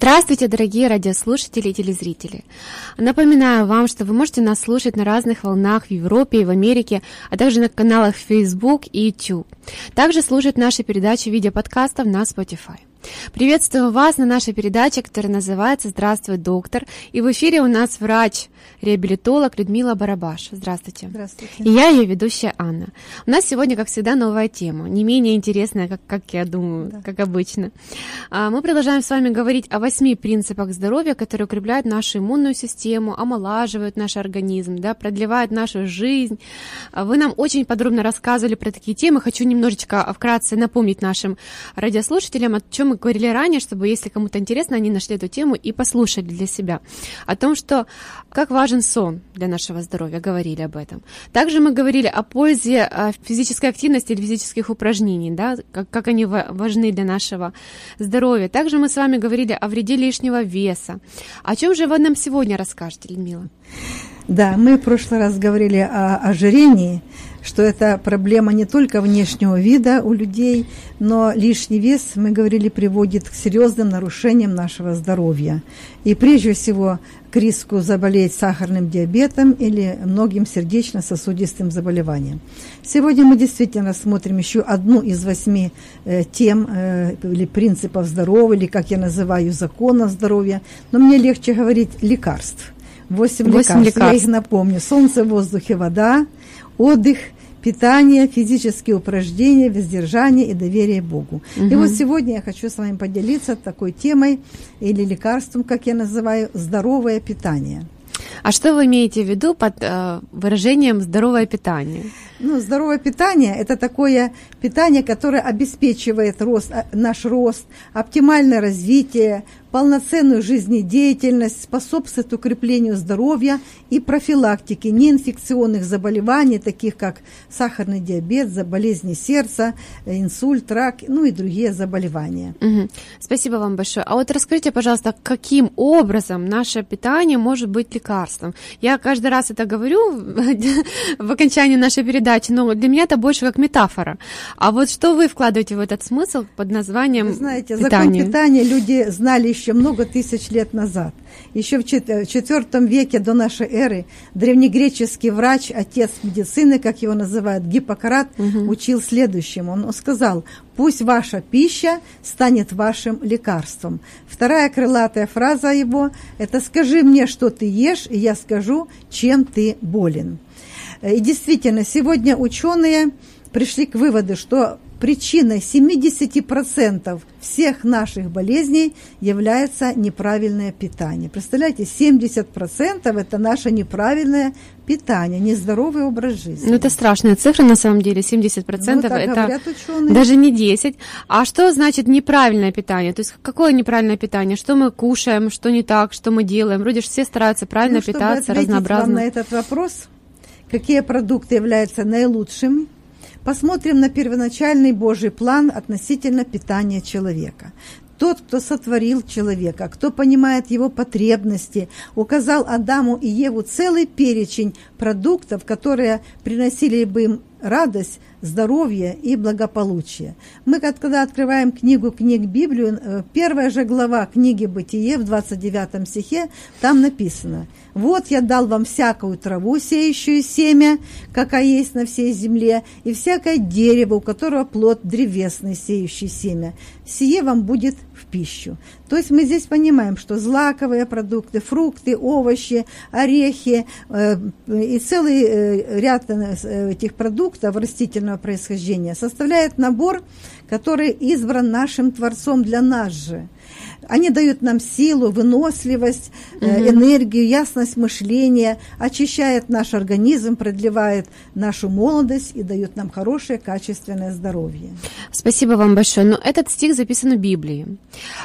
Здравствуйте, дорогие радиослушатели и телезрители. Напоминаю вам, что вы можете нас слушать на разных волнах в Европе и в Америке, а также на каналах Facebook и YouTube. Также слушать наши передачи видеоподкастов на Spotify. Приветствую вас на нашей передаче, которая называется «Здравствуй, доктор». И в эфире у нас врач-реабилитолог Людмила Барабаш. Здравствуйте. Здравствуйте. И я ее ведущая Анна. У нас сегодня, как всегда, новая тема, не менее интересная, как, как я думаю, да. как обычно. А, мы продолжаем с вами говорить о восьми принципах здоровья, которые укрепляют нашу иммунную систему, омолаживают наш организм, да, продлевают нашу жизнь. А, вы нам очень подробно рассказывали про такие темы. Хочу немножечко вкратце напомнить нашим радиослушателям, о чем мы говорили ранее, чтобы, если кому-то интересно, они нашли эту тему и послушали для себя. О том, что как важен сон для нашего здоровья, говорили об этом. Также мы говорили о пользе а, физической активности или физических упражнений, да, как, как они важны для нашего здоровья. Также мы с вами говорили о вреде лишнего веса. О чем же вы нам сегодня расскажете, Людмила? Да, мы в прошлый раз говорили о ожирении, что это проблема не только внешнего вида у людей, но лишний вес, мы говорили, приводит к серьезным нарушениям нашего здоровья. И прежде всего к риску заболеть сахарным диабетом или многим сердечно-сосудистым заболеваниям. Сегодня мы действительно рассмотрим еще одну из восьми э, тем э, или принципов здоровья, или, как я называю, законов здоровья, но мне легче говорить лекарств. Восемь лекарств. лекарств. Я их напомню. Солнце, воздух и вода, отдых, питание, физические упражнения, воздержание и доверие Богу. Угу. И вот сегодня я хочу с вами поделиться такой темой или лекарством, как я называю, здоровое питание. А что вы имеете в виду под э, выражением здоровое питание? Ну, здоровое питание – это такое питание, которое обеспечивает рост, э, наш рост, оптимальное развитие, полноценную жизнедеятельность, способствует укреплению здоровья и профилактике неинфекционных заболеваний, таких как сахарный диабет, болезни сердца, инсульт, рак, ну и другие заболевания. Угу. Спасибо вам большое. А вот расскажите, пожалуйста, каким образом наше питание может быть лекарством? Я каждый раз это говорю в окончании нашей передачи, но для меня это больше как метафора. А вот что вы вкладываете в этот смысл под названием Вы знаете, питание? закон питания люди знали еще много тысяч лет назад. Еще в IV веке до нашей эры древнегреческий врач, отец медицины, как его называют, Гиппократ, угу. учил следующему. Он сказал, пусть ваша пища станет вашим лекарством. Вторая крылатая фраза его – это «скажи мне, что ты ешь, и я скажу, чем ты болен». И действительно, сегодня ученые пришли к выводу, что причиной 70% всех наших болезней является неправильное питание. Представляете, 70% это наше неправильное питание, нездоровый образ жизни. Ну, это страшная цифра на самом деле, 70% ну, это даже не 10. А что значит неправильное питание? То есть какое неправильное питание? Что мы кушаем, что не так, что мы делаем? Вроде же все стараются правильно ну, питаться, разнообразно. Вам на этот вопрос, какие продукты являются наилучшими, Посмотрим на первоначальный Божий план относительно питания человека. Тот, кто сотворил человека, кто понимает его потребности, указал Адаму и Еву целый перечень продуктов, которые приносили бы им радость, здоровье и благополучие. Мы, когда открываем книгу книг Библию, э, первая же глава книги Бытие в 29 стихе, там написано «Вот я дал вам всякую траву, сеющую семя, какая есть на всей земле, и всякое дерево, у которого плод древесный, сеющий семя. Сие вам будет в пищу». То есть мы здесь понимаем, что злаковые продукты, фрукты, овощи, орехи э, и целый э, ряд э, этих продуктов растительного происхождения составляет набор, который избран нашим Творцом для нас же – они дают нам силу, выносливость, угу. энергию, ясность мышления, очищает наш организм, продлевает нашу молодость и дает нам хорошее, качественное здоровье. Спасибо вам большое. Но этот стих записан в Библии.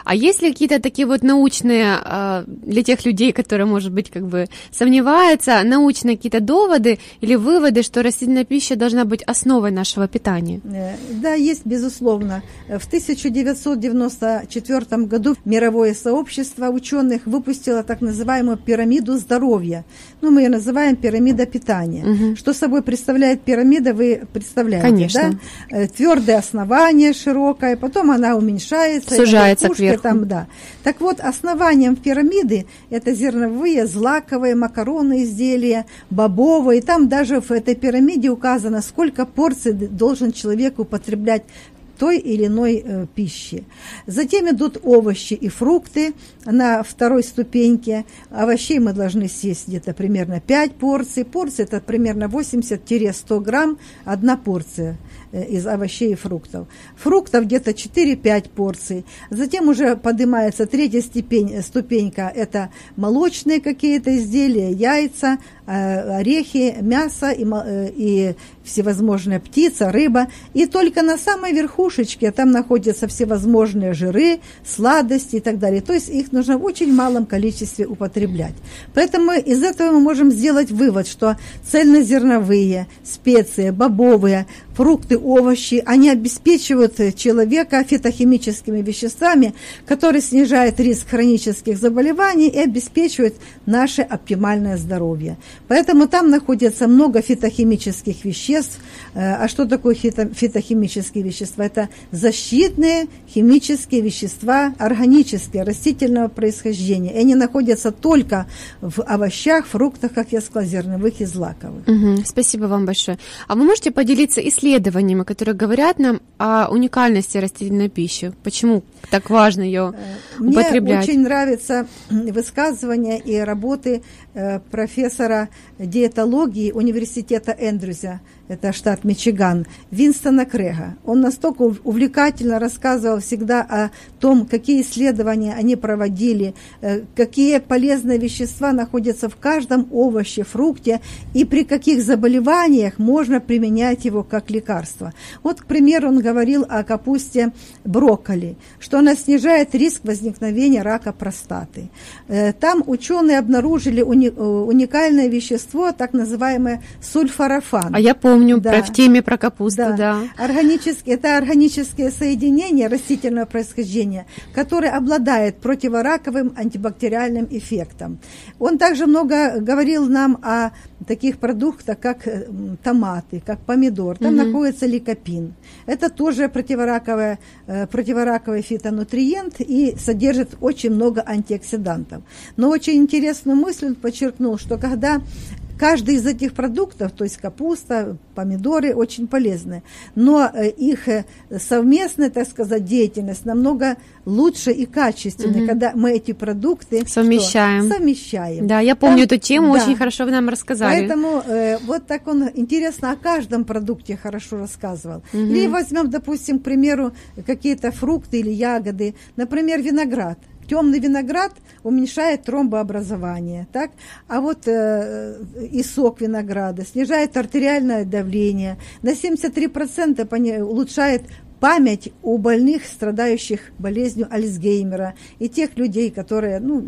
А есть ли какие-то такие вот научные, а, для тех людей, которые, может быть, как бы сомневаются, научные какие-то доводы или выводы, что растительная пища должна быть основой нашего питания? Э, да, есть, безусловно. В 1994 году мировое сообщество ученых выпустило так называемую пирамиду здоровья. Ну, мы ее называем пирамида питания. Угу. Что собой представляет пирамида, вы представляете, Конечно. да? Э, Твердое основание широкое, потом она уменьшается. Сужается кверху. Там, да. Так вот, основанием пирамиды это зерновые, злаковые, макароны изделия, бобовые. Там даже в этой пирамиде указано, сколько порций должен человек употреблять той или иной э, пищи. Затем идут овощи и фрукты на второй ступеньке. Овощей мы должны съесть где-то примерно 5 порций. Порция это примерно 80-100 грамм, одна порция э, из овощей и фруктов. Фруктов где-то 4-5 порций. Затем уже поднимается третья степень, ступенька, это молочные какие-то изделия, яйца, э, орехи, мясо и, э, и всевозможная птица, рыба. И только на самой верхушечке там находятся всевозможные жиры, сладости и так далее. То есть их нужно в очень малом количестве употреблять. Поэтому из этого мы можем сделать вывод, что цельнозерновые, специи, бобовые, фрукты, овощи, они обеспечивают человека фитохимическими веществами, которые снижают риск хронических заболеваний и обеспечивают наше оптимальное здоровье. Поэтому там находится много фитохимических веществ. Э, а что такое фитохимические вещества? Это защитные химические вещества, органические, растительного происхождения. И они находятся только в овощах, фруктах, как я сказала, зерновых и злаковых. Угу, спасибо вам большое. А вы можете поделиться исследованиями, которые говорят нам о уникальности растительной пищи? Почему так важно ее Мне употреблять? Мне очень нравится высказывания и работы э, профессора диетологии университета Эндрюза это штат Мичиган, Винстона Крега. Он настолько увлекательно рассказывал всегда о том, какие исследования они проводили, э, какие полезные вещества находятся в каждом овоще, фрукте и при каких заболеваниях можно применять его как лекарство. Вот, к примеру, он говорил о капусте брокколи, что она снижает риск возникновения рака простаты. Э, там ученые обнаружили э, уникальное вещество, так называемое сульфорафан. А я помню помню да. про, в теме про капусту, да. да. Органические, это органические соединения растительного происхождения, которые обладают противораковым антибактериальным эффектом. Он также много говорил нам о таких продуктах, как э, томаты, как помидор. Там угу. находится ликопин. Это тоже противораковый, э, противораковый фитонутриент и содержит очень много антиоксидантов. Но очень интересную мысль он подчеркнул, что когда Каждый из этих продуктов, то есть капуста, помидоры, очень полезны. Но э, их э, совместная, так сказать, деятельность намного лучше и качественнее, угу. когда мы эти продукты совмещаем. Что? Совмещаем. Да, я помню Там, эту тему, да. очень хорошо вы нам рассказали. Поэтому э, вот так он интересно о каждом продукте хорошо рассказывал. Угу. Или возьмем, допустим, к примеру, какие-то фрукты или ягоды, например, виноград темный виноград уменьшает тромбообразование, так? а вот э, и сок винограда снижает артериальное давление, на 73% улучшает память у больных, страдающих болезнью Альцгеймера, и тех людей, которые ну,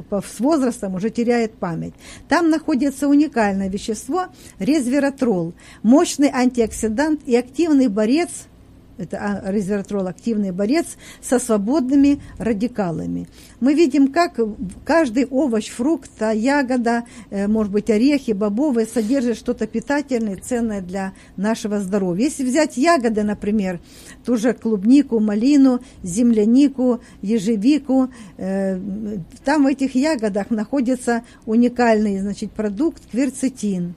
угу. с возрастом уже теряют память. Там находится уникальное вещество резвератрол, мощный антиоксидант и активный борец – это резвератрол, активный борец со свободными радикалами. Мы видим, как каждый овощ, фрукт, а ягода, э, может быть, орехи, бобовые содержат что-то питательное, ценное для нашего здоровья. Если взять ягоды, например, ту же клубнику, малину, землянику, ежевику, э, там в этих ягодах находится уникальный значит, продукт кверцетин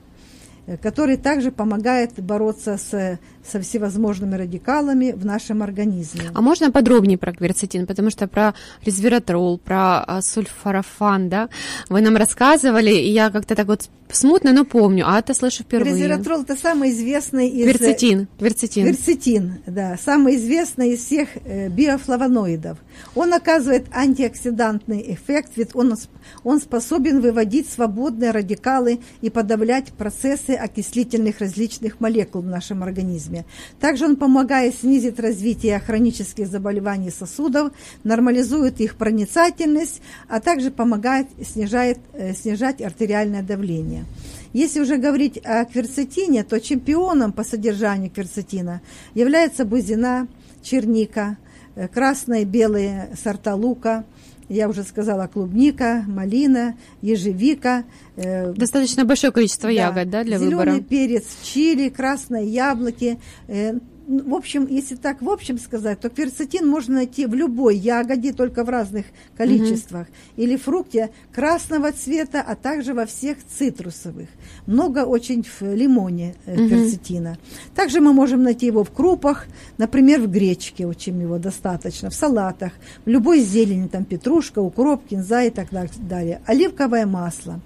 который также помогает бороться с со всевозможными радикалами в нашем организме. А можно подробнее про кверцетин, потому что про резвератрол, про а, сульфорафан, да, вы нам рассказывали, и я как-то так вот смутно, но помню, а это слышу впервые. Резвератрол это самый известный из... Кверцетин, кверцетин. Кверцетин, да, самый известный из всех э, биофлавоноидов. Он оказывает антиоксидантный эффект, ведь он, он способен выводить свободные радикалы и подавлять процессы окислительных различных молекул в нашем организме организме. Также он помогает снизить развитие хронических заболеваний сосудов, нормализует их проницательность, а также помогает снижает, э, снижать артериальное давление. Если уже говорить о кверцетине, то чемпионом по содержанию кверцетина является бузина, черника, э, красные, белые сорта лука, я уже сказала, клубника, малина, ежевика. Э, Достаточно большое количество да, ягод, да, для зеленый выбора? Зеленый перец, чили, красные яблоки, э, в общем, если так в общем сказать, то кверцетин можно найти в любой ягоде, только в разных количествах, угу. или фрукте красного цвета, а также во всех цитрусовых. Много очень в лимоне угу. кверцетина. Также мы можем найти его в крупах, например, в гречке очень его достаточно, в салатах, в любой зелени, там петрушка, укроп, кинза и так далее. Оливковое масло.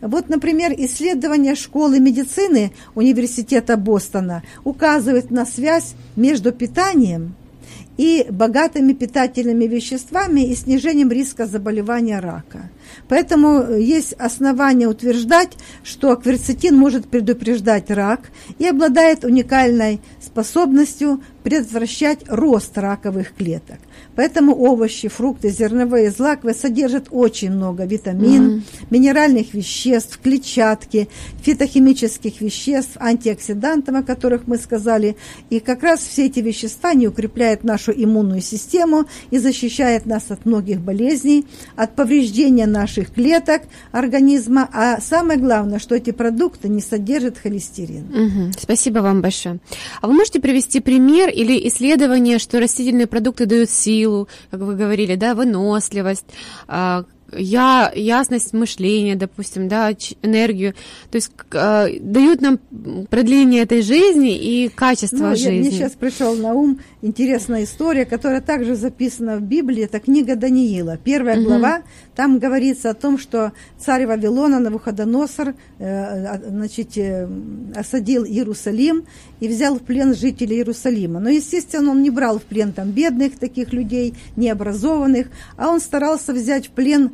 Вот, например, исследование школы медицины Университета Бостона указывает на связь между питанием и богатыми питательными веществами и снижением риска заболевания рака. Поэтому есть основания утверждать, что кверцетин может предупреждать рак и обладает уникальной способностью предотвращать рост раковых клеток. Поэтому овощи, фрукты, зерновые, злаковые содержат очень много витамин, mm-hmm. минеральных веществ, клетчатки, фитохимических веществ, антиоксидантов, о которых мы сказали. И как раз все эти вещества не укрепляют нашу иммунную систему и защищают нас от многих болезней, от повреждения наших клеток организма. А самое главное, что эти продукты не содержат холестерин. Mm-hmm. Спасибо вам большое. А вы можете привести пример или исследование, что растительные продукты дают силу? силу, как вы говорили, да, выносливость, а, я, ясность мышления, допустим, да, энергию, то есть э, дают нам продление этой жизни и качество ну, жизни. Я, мне сейчас пришел на ум интересная история, которая также записана в Библии, это книга Даниила, первая угу. глава, там говорится о том, что царь Вавилона Навуходоносор э, значит, э, осадил Иерусалим и взял в плен жителей Иерусалима. Но, естественно, он не брал в плен там бедных таких людей, необразованных, а он старался взять в плен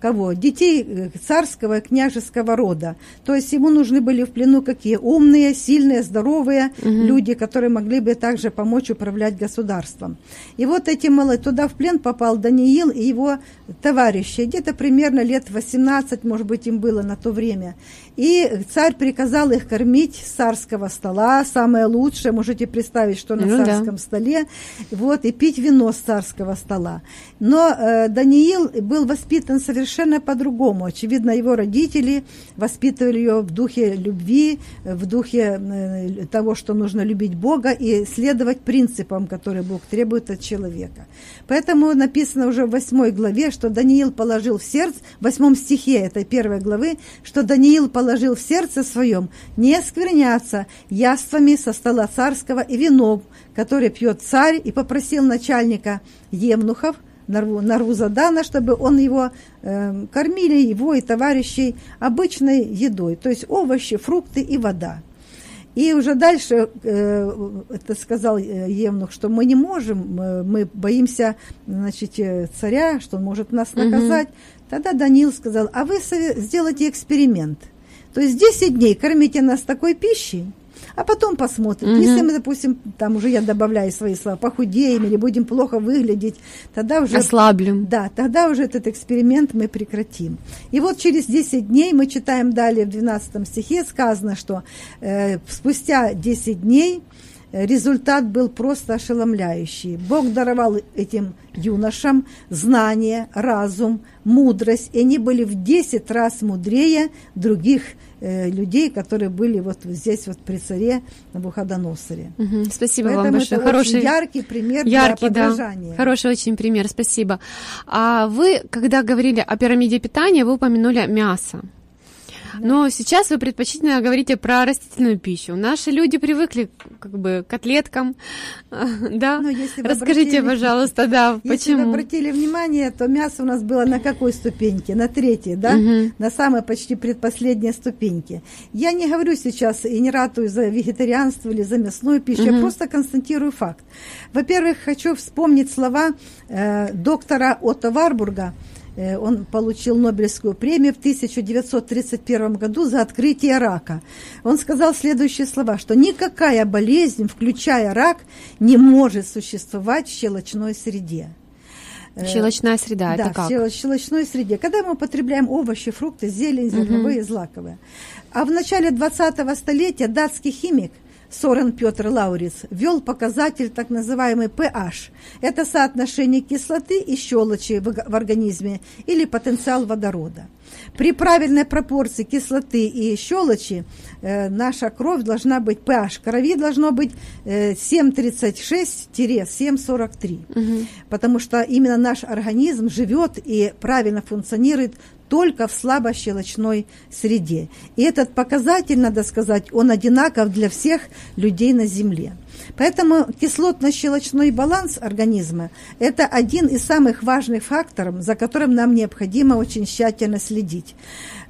кого? Детей э, царского и княжеского рода. То есть ему нужны были в плену какие? Умные, сильные, здоровые угу. люди, которые могли бы также помочь управлять государством. И вот эти малые, туда в плен попал Даниил и его товарищи. Где-то примерно лет 18, может быть, им было на то время. И царь приказал их кормить с царского стола, самое лучшее, можете представить, что на ну, царском да. столе, вот, и пить вино с царского стола. Но э, Даниил был воспитан совершенно по-другому. Очевидно, его родители воспитывали ее в духе любви, в духе э, того, что нужно любить Бога и следовать принципам, которые Бог требует от человека. Поэтому написано уже в восьмой главе, что Даниил положил в сердце, в восьмом стихе этой первой главы, что Даниил положил в сердце своем не оскверняться яствами со стола царского и вином, который пьет царь, и попросил начальника Емнухов – Нарвузадана, чтобы он его э, кормили, его и товарищей обычной едой, то есть овощи, фрукты и вода. И уже дальше э, это сказал э, Евнух, что мы не можем, мы, мы боимся значит, э, царя, что он может нас наказать. Угу. Тогда Даниил сказал, а вы сделайте эксперимент. То есть 10 дней кормите нас такой пищей, а потом посмотрим. Угу. Если мы, допустим, там уже я добавляю свои слова, похудеем или будем плохо выглядеть, тогда уже... Ослаблем. Да, тогда уже этот эксперимент мы прекратим. И вот через 10 дней мы читаем далее в 12 стихе, сказано, что э, спустя 10 дней результат был просто ошеломляющий. Бог даровал этим юношам знание, разум, мудрость, и они были в 10 раз мудрее других э, людей, которые были вот здесь вот при царе Навуходоносоре. Угу, спасибо Поэтому вам большое. Это Хороший, яркий пример яркий, для подражания. Да. Хороший очень пример, спасибо. А вы, когда говорили о пирамиде питания, вы упомянули мясо. Но сейчас вы предпочтительно говорите про растительную пищу. Наши люди привыкли как бы к котлеткам, да? Расскажите, обратили, пожалуйста, да, если почему? Если вы обратили внимание, то мясо у нас было на какой ступеньке? На третьей, да? Угу. На самой почти предпоследней ступеньке. Я не говорю сейчас и не ратую за вегетарианство или за мясную пищу, угу. я просто констатирую факт. Во-первых, хочу вспомнить слова э, доктора Отто Варбурга, он получил Нобелевскую премию в 1931 году за открытие рака. Он сказал следующие слова, что никакая болезнь, включая рак, не может существовать в щелочной среде. Э, щелочная среда, да, это как? в щелочной среде. Когда мы употребляем овощи, фрукты, зелень, зерновые, угу. злаковые. А в начале 20-го столетия датский химик Сорен Петр Лауриц ввел показатель так называемый pH. Это соотношение кислоты и щелочи в организме или потенциал водорода. При правильной пропорции кислоты и щелочи э, наша кровь должна быть, pH крови должно быть э, 7,36-7,43. Угу. Потому что именно наш организм живет и правильно функционирует только в слабощелочной среде. И этот показатель, надо сказать, он одинаков для всех людей на Земле. Поэтому кислотно-щелочной баланс организма – это один из самых важных факторов, за которым нам необходимо очень тщательно следить,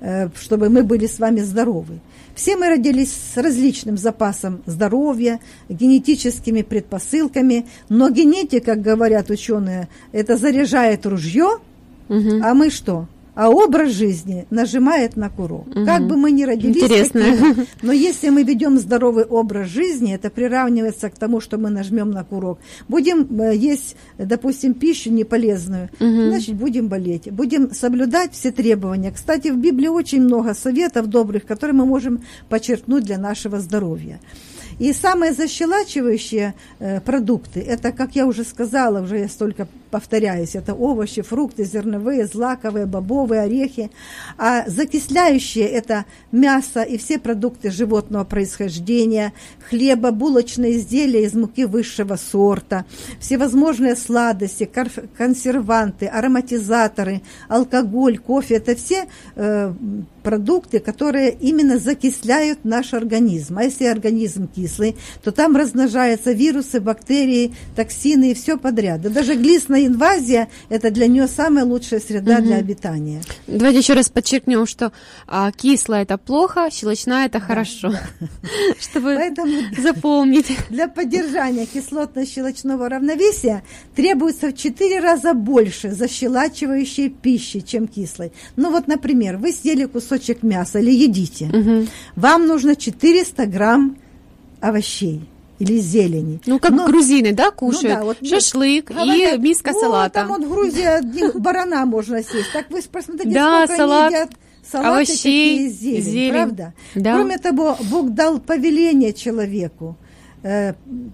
э, чтобы мы были с вами здоровы. Все мы родились с различным запасом здоровья, генетическими предпосылками, но генетика, как говорят ученые, это заряжает ружье, угу. а мы что? А образ жизни нажимает на курок. Угу. Как бы мы ни родились, Интересно. Такими, но если мы ведем здоровый образ жизни, это приравнивается к тому, что мы нажмем на курок. Будем э, есть, допустим, пищу неполезную, угу. значит, будем болеть. Будем соблюдать все требования. Кстати, в Библии очень много советов добрых, которые мы можем подчеркнуть для нашего здоровья. И самые защелачивающие э, продукты, это, как я уже сказала, уже я столько повторяюсь, это овощи, фрукты, зерновые, злаковые, бобовые, орехи. А закисляющие это мясо и все продукты животного происхождения, хлеба, булочные изделия из муки высшего сорта, всевозможные сладости, консерванты, ароматизаторы, алкоголь, кофе, это все э, продукты, которые именно закисляют наш организм. А если организм кислый, то там размножаются вирусы, бактерии, токсины и все подряд. Да даже глистная инвазия – это для нее самая лучшая среда угу. для обитания. Давайте еще раз подчеркнем, что а, кислое – это плохо, щелочная – это хорошо. Чтобы запомнить. Для поддержания кислотно-щелочного равновесия требуется в 4 раза больше защелачивающей пищи, чем кислой. Ну вот, например, вы съели кусочек кусочек мяса или едите, угу. вам нужно 400 грамм овощей или зелени. Ну, как Но, грузины, да, кушают? Ну, да, вот Шашлык говорят, и миска вот, салата. Там вот в Грузии барана можно съесть. Так вы посмотрите, да, сколько салат, они едят салаты овощей, зелень, зелень, правда? Да. Кроме того, Бог дал повеление человеку –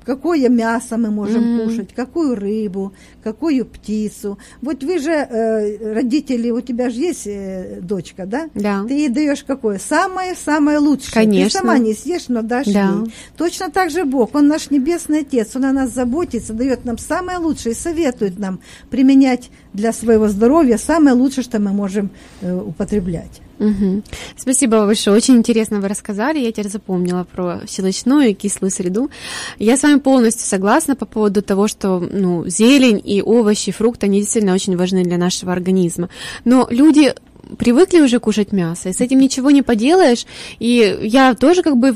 какое мясо мы можем mm-hmm. кушать, какую рыбу, какую птицу. Вот вы же э, родители, у тебя же есть э, дочка, да? Да. Ты ей даешь какое? Самое-самое лучшее. Конечно. Ты сама не съешь, но дашь да. ей. Точно так же Бог, Он наш Небесный Отец, Он о нас заботится, дает нам самое лучшее и советует нам применять для своего здоровья самое лучшее, что мы можем э, употреблять. Угу. Спасибо большое. Очень интересно вы рассказали. Я теперь запомнила про щелочную и кислую среду. Я с вами полностью согласна по поводу того, что ну, зелень и овощи, фрукты, они действительно очень важны для нашего организма. Но люди привыкли уже кушать мясо, и с этим ничего не поделаешь. И я тоже как бы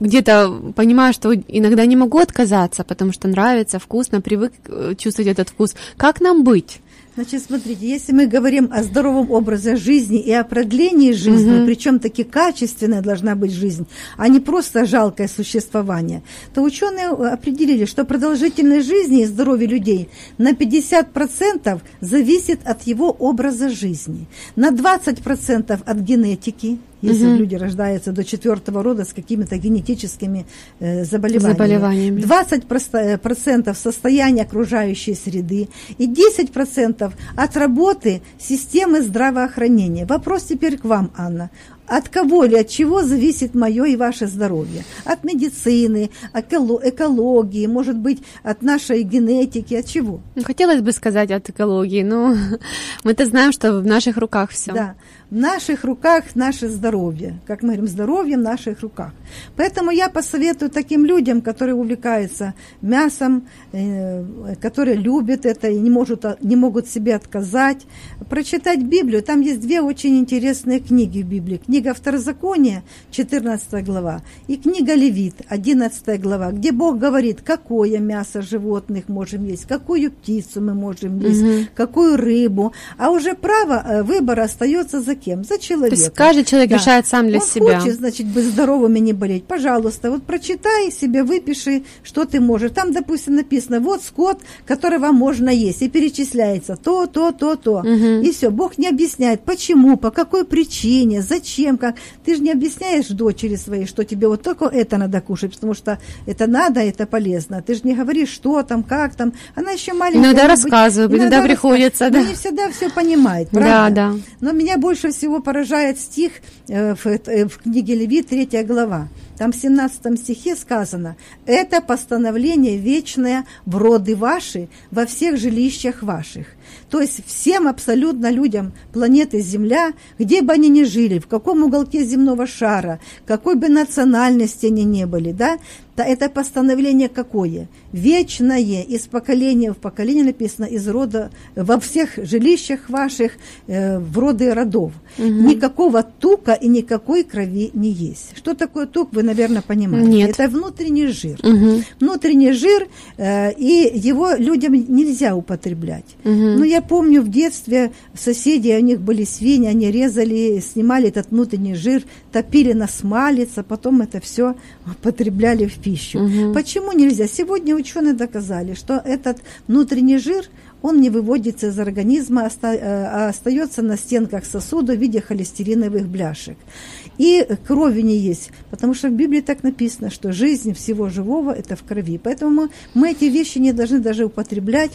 где-то понимаю, что иногда не могу отказаться, потому что нравится, вкусно, привык э, чувствовать этот вкус. Как нам быть? Значит, смотрите, если мы говорим о здоровом образе жизни и о продлении жизни, угу. причем таки качественная должна быть жизнь, а не просто жалкое существование, то ученые определили, что продолжительность жизни и здоровье людей на 50% зависит от его образа жизни, на 20% от генетики, если угу. люди рождаются до четвертого рода с какими-то генетическими э, заболеваниями. заболеваниями. 20% состояния окружающей среды и 10% от работы системы здравоохранения. Вопрос теперь к вам, Анна от кого или от чего зависит мое и ваше здоровье? От медицины, от экологии, может быть, от нашей генетики, от чего? Хотелось бы сказать от экологии, но мы-то знаем, что в наших руках все. Да в наших руках наше здоровье. Как мы говорим, здоровье в наших руках. Поэтому я посоветую таким людям, которые увлекаются мясом, э, которые любят это и не, может, не могут себе отказать, прочитать Библию. Там есть две очень интересные книги в Библии. Книга Второзакония, 14 глава, и книга Левит, 11 глава, где Бог говорит, какое мясо животных можем есть, какую птицу мы можем есть, угу. какую рыбу. А уже право э, выбора остается за кем? За человеком. То есть каждый человек да. решает сам для Он себя. хочет, значит, быть здоровым и не болеть. Пожалуйста, вот прочитай себе, выпиши, что ты можешь. Там, допустим, написано, вот скот, которого можно есть. И перечисляется то, то, то, то. Угу. И все. Бог не объясняет, почему, по какой причине, зачем тем, как ты же не объясняешь дочери своей, что тебе вот только это надо кушать, потому что это надо, это полезно. Ты же не говоришь, что там, как там. Она еще маленькая. Иногда рассказываю, иногда, иногда приходится, да. не всегда все понимает, правда? Да, да. Но меня больше всего поражает стих э, в, э, в книге Левит, третья глава. Там в 17 стихе сказано, это постановление вечное в роды ваши во всех жилищах ваших. То есть всем абсолютно людям планеты Земля, где бы они ни жили, в каком уголке земного шара, какой бы национальности они не были, да, то это постановление какое? Вечное, из поколения в поколение написано, из рода, во всех жилищах ваших, э, в роды родов. Угу. Никакого тука и никакой крови не есть. Что такое тук, вы, наверное, понимаете? Нет. Это внутренний жир. Угу. Внутренний жир, э, и его людям нельзя употреблять. Угу. Но я помню в детстве соседи, у них были свиньи, они резали, снимали этот внутренний жир, топили на смалец, а потом это все употребляли в пищу. Угу. Почему нельзя? Сегодня ученые доказали, что этот внутренний жир, он не выводится из организма, а остается на стенках сосуда в виде холестериновых бляшек. И крови не есть, потому что в Библии так написано, что жизнь всего живого – это в крови. Поэтому мы эти вещи не должны даже употреблять,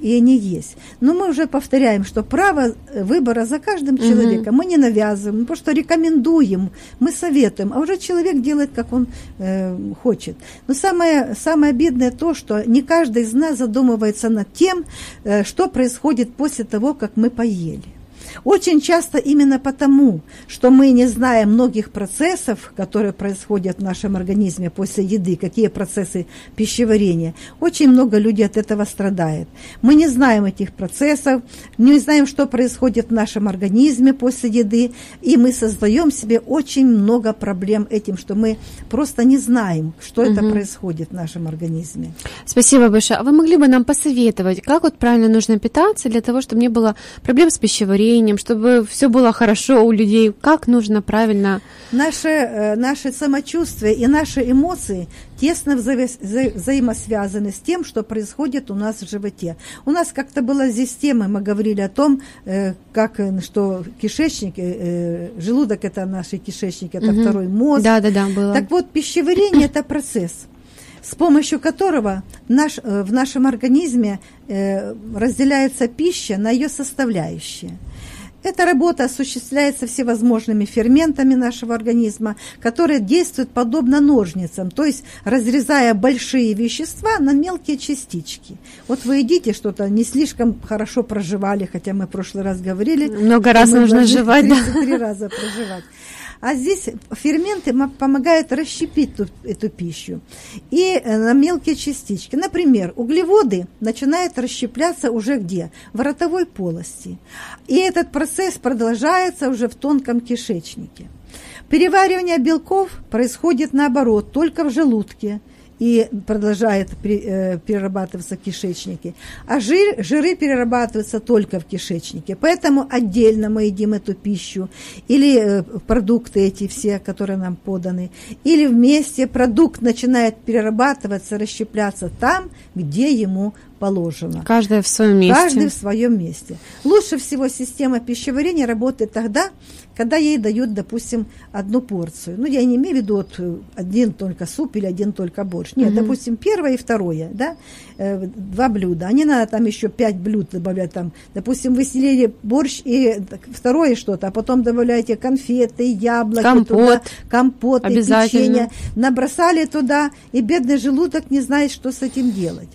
и они есть. Но мы уже повторяем, что право выбора за каждым человеком угу. мы не навязываем, мы просто рекомендуем, мы советуем, а уже человек делает, как он э, хочет. Но самое, самое обидное то, что не каждый из нас задумывается над тем, э, что происходит после того, как мы поели. Очень часто именно потому, что мы не знаем многих процессов, которые происходят в нашем организме после еды, какие процессы пищеварения, очень много людей от этого страдает. Мы не знаем этих процессов, не знаем, что происходит в нашем организме после еды, и мы создаем себе очень много проблем этим, что мы просто не знаем, что угу. это происходит в нашем организме. Спасибо большое. А вы могли бы нам посоветовать, как вот правильно нужно питаться для того, чтобы не было проблем с пищеварением, настроением, чтобы все было хорошо у людей? Как нужно правильно? Наше, э, наше самочувствие и наши эмоции тесно вза вза взаимосвязаны с тем, что происходит у нас в животе. У нас как-то была здесь тема, мы говорили о том, э, как, э, что кишечник, желудок это наши кишечники, это угу. второй мозг. Да, да, да, было. Так вот, пищеварение это процесс с помощью которого наш, в нашем организме разделяется пища на ее составляющие. Эта работа осуществляется всевозможными ферментами нашего организма, которые действуют подобно ножницам, то есть разрезая большие вещества на мелкие частички. Вот вы едите что-то, не слишком хорошо проживали, хотя мы в прошлый раз говорили. Много раз нужно жевать. Три раза проживать. А здесь ферменты помогают расщепить ту, эту пищу и э, на мелкие частички. Например, углеводы начинают расщепляться уже где? В ротовой полости. И этот процесс продолжается уже в тонком кишечнике. Переваривание белков происходит наоборот, только в желудке – и продолжает э, перерабатываться в кишечнике. А жир, жиры перерабатываются только в кишечнике. Поэтому отдельно мы едим эту пищу или э, продукты эти все, которые нам поданы. Или вместе продукт начинает перерабатываться, расщепляться там, где ему положено. Каждая в своем месте. Каждый в своем месте. Лучше всего система пищеварения работает тогда, когда ей дают, допустим, одну порцию. Ну, я не имею в виду вот один только суп или один только борщ. Нет, угу. допустим, первое и второе, да, э, два блюда. А не надо там еще пять блюд добавлять там. Допустим, вы съели борщ и второе что-то, а потом добавляете конфеты, яблоки, компот, туда, компот печенье. Набросали туда, и бедный желудок не знает, что с этим делать.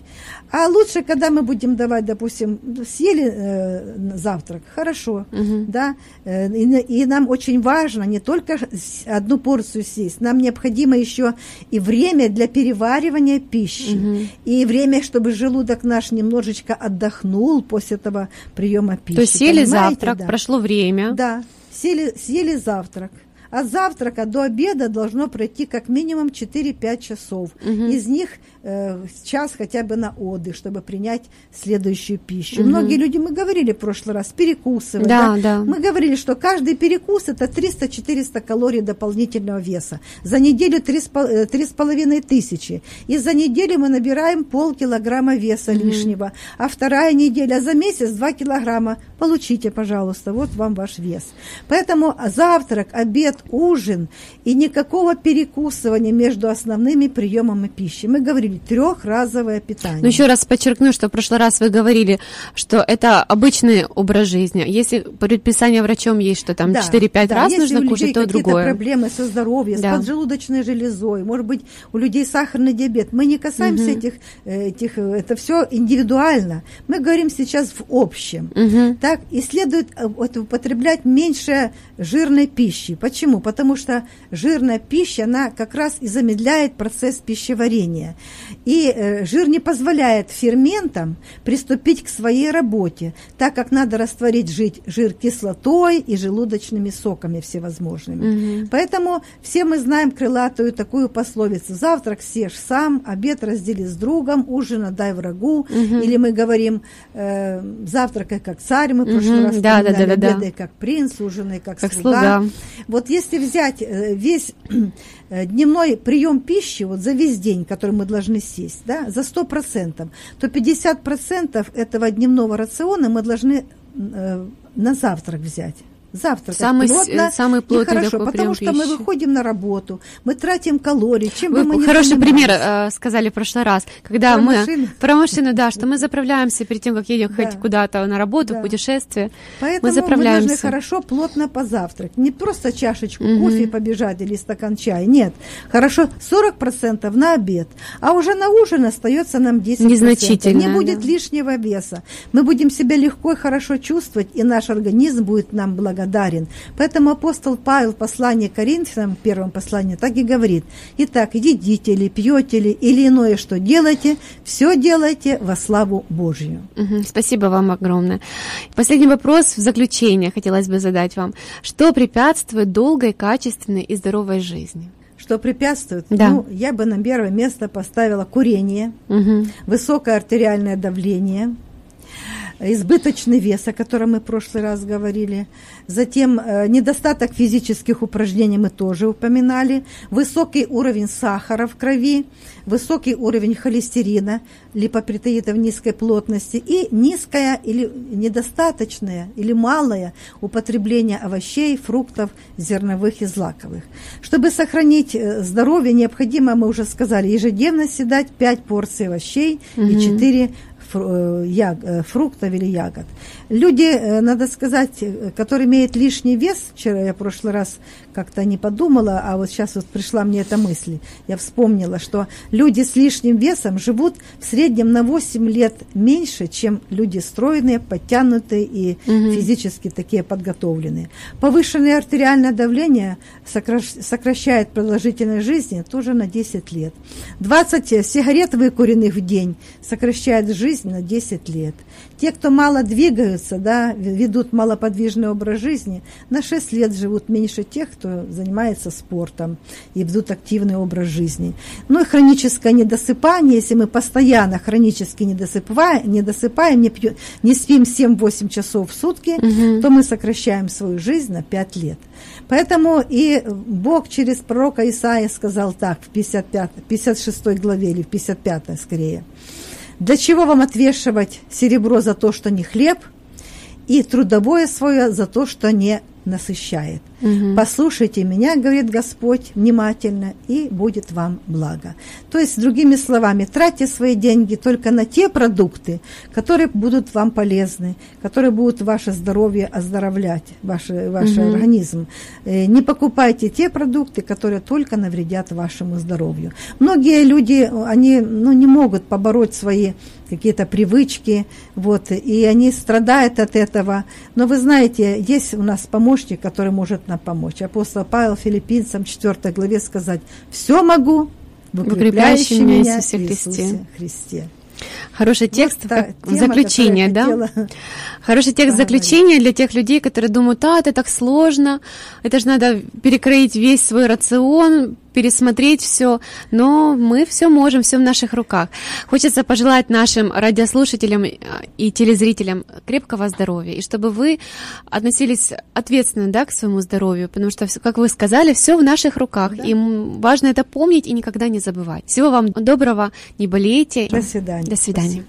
А лучше, когда мы будем давать, допустим, съели э, завтрак, хорошо, угу. да, э, и, и нам очень важно не только одну порцию съесть, нам необходимо еще и время для переваривания пищи, угу. и время, чтобы желудок наш немножечко отдохнул после этого приема пищи. То есть съели завтрак, да. прошло время. Да, съели, съели завтрак. От завтрака до обеда должно пройти как минимум 4-5 часов. Угу. Из них э, час хотя бы на отдых, чтобы принять следующую пищу. Угу. Многие люди, мы говорили в прошлый раз, перекусывать. Да, да? Да. Мы говорили, что каждый перекус это 300-400 калорий дополнительного веса. За неделю 3,5 э, тысячи. И за неделю мы набираем полкилограмма веса угу. лишнего. А вторая неделя за месяц 2 килограмма. Получите, пожалуйста, вот вам ваш вес. Поэтому завтрак, обед, ужин и никакого перекусывания между основными приемами пищи. Мы говорили трехразовое питание. Но еще раз подчеркну, что в прошлый раз вы говорили, что это обычный образ жизни. Если предписание врачом есть, что там Да, 4-5 да, раз нужно кушать, то какие-то другое. проблемы со здоровьем, Да. с поджелудочной железой, может быть, у людей сахарный диабет. Мы не касаемся этих, э, этих, э, это все индивидуально. Мы говорим сейчас в общем. Мгм. Так, и следует э, употреблять меньше жирной пищи. Почему? Потому что жирная пища, она как раз и замедляет процесс пищеварения. И э, жир не позволяет ферментам приступить к своей работе, так как надо растворить жить, жир кислотой и желудочными соками всевозможными. Поэтому все мы знаем крылатую такую пословицу «Завтрак съешь сам, обед раздели с другом, ужин отдай врагу». Или мы говорим э, «Завтракай как царь», мы в прошлый Мгм. раз Да, да, да, да, да. «Обедай как принц, ужинай как, Как слуга». слуга. Вот если взять э, весь дневной прием пищи вот за весь день, который мы должны съесть, да, за 100%, то 50% этого дневного рациона мы должны э, на завтрак взять. Завтрак Самый плотно самый и плотный хорошо, такой потому что мы пищи. выходим на работу, мы тратим калории, чем бы мы Вы ни хороший занимались. пример э, сказали в прошлый раз, когда Про мы машину. про машину, да, что мы заправляемся перед тем, как едем Да. хоть куда-то на работу, Да. в путешествие. Поэтому мы мы, заправляемся. должны хорошо, плотно позавтракать. Не просто чашечку Мгм. кофе побежать или стакан чая. Нет. Хорошо 40% на обед. А уже на ужин остается нам 10%. Незначительно, Не будет да. лишнего веса. Мы будем себя легко и хорошо чувствовать, и наш организм будет нам благодарен. Поэтому апостол Павел в послании к Коринфянам, в первом послании, так и говорит. Итак, едите ли, пьете ли, или иное, что делаете, все делайте во славу Божью. Мгм, Спасибо вам огромное. Последний вопрос в заключение хотелось бы задать вам. Что препятствует долгой, качественной и здоровой жизни? Что препятствует? Да. Ну, я бы на первое место поставила курение, Мгм. высокое артериальное давление, избыточный вес, о котором мы в прошлый раз говорили, затем э, недостаток физических упражнений мы тоже упоминали, высокий уровень сахара в крови, высокий уровень холестерина, липопротеидов низкой плотности и низкое или недостаточное или малое употребление овощей, фруктов, зерновых и злаковых. Чтобы сохранить э, здоровье, необходимо, мы уже сказали, ежедневно съедать 5 порций овощей и 4 фру- э, яг- э, фруктов или ягод. Люди, э, надо сказать, э, которые имеют лишний вес, вчера я в прошлый раз как-то не подумала, а вот сейчас вот пришла мне эта мысль, я вспомнила, что люди с лишним весом живут в среднем на 8 лет меньше, чем люди стройные, подтянутые и Мгм. физически такие подготовленные. Повышенное артериальное давление сокращ- сокращает продолжительность жизни тоже на 10 лет. 20 сигарет, выкуренных в день, сокращает жизнь на 10 лет. Те, кто мало двигаются, да, ведут малоподвижный образ жизни, на 6 лет живут меньше тех, кто занимается спортом и ведут активный образ жизни. Ну и хроническое недосыпание, если мы постоянно хронически не досыпаем, не, досыпаем, не, спим 7-8 часов в сутки, Мгм. то мы сокращаем свою жизнь на 5 лет. Поэтому и Бог через пророка Исаия сказал так в 55, 56 главе или в 55 скорее. Для чего вам отвешивать серебро за то, что не хлеб, и трудовое свое за то, что не насыщает? Мгм. Послушайте меня, говорит Господь, внимательно, и будет вам благо. То есть, другими словами, тратьте свои деньги только на те продукты, которые будут вам полезны, которые будут ваше здоровье оздоровлять, ваш, ваш Мгм. организм. Э, Не покупайте те продукты, которые только навредят вашему здоровью. Многие люди, они ну, не могут побороть свои какие-то привычки, вот, и они страдают от этого. Но вы знаете, есть у нас помощник, который может нам помочь. Апостол Павел филиппинцам 4 главе сказать, все могу в укрепляющем меня меня Иисусе Христе». Хороший текст Вот заключение, да? хотела Хороший текст заключения для тех людей, которые думают, а, это так сложно, это же надо перекроить весь свой рацион, пересмотреть все, но мы все можем, все в наших руках. Хочется пожелать нашим радиослушателям э, и телезрителям крепкого здоровья, и чтобы вы относились ответственно да, к своему здоровью, потому что, как вы сказали, все в наших руках, Да. и важно это помнить и никогда не забывать. Всего вам доброго, не болейте. До свидания. До свидания.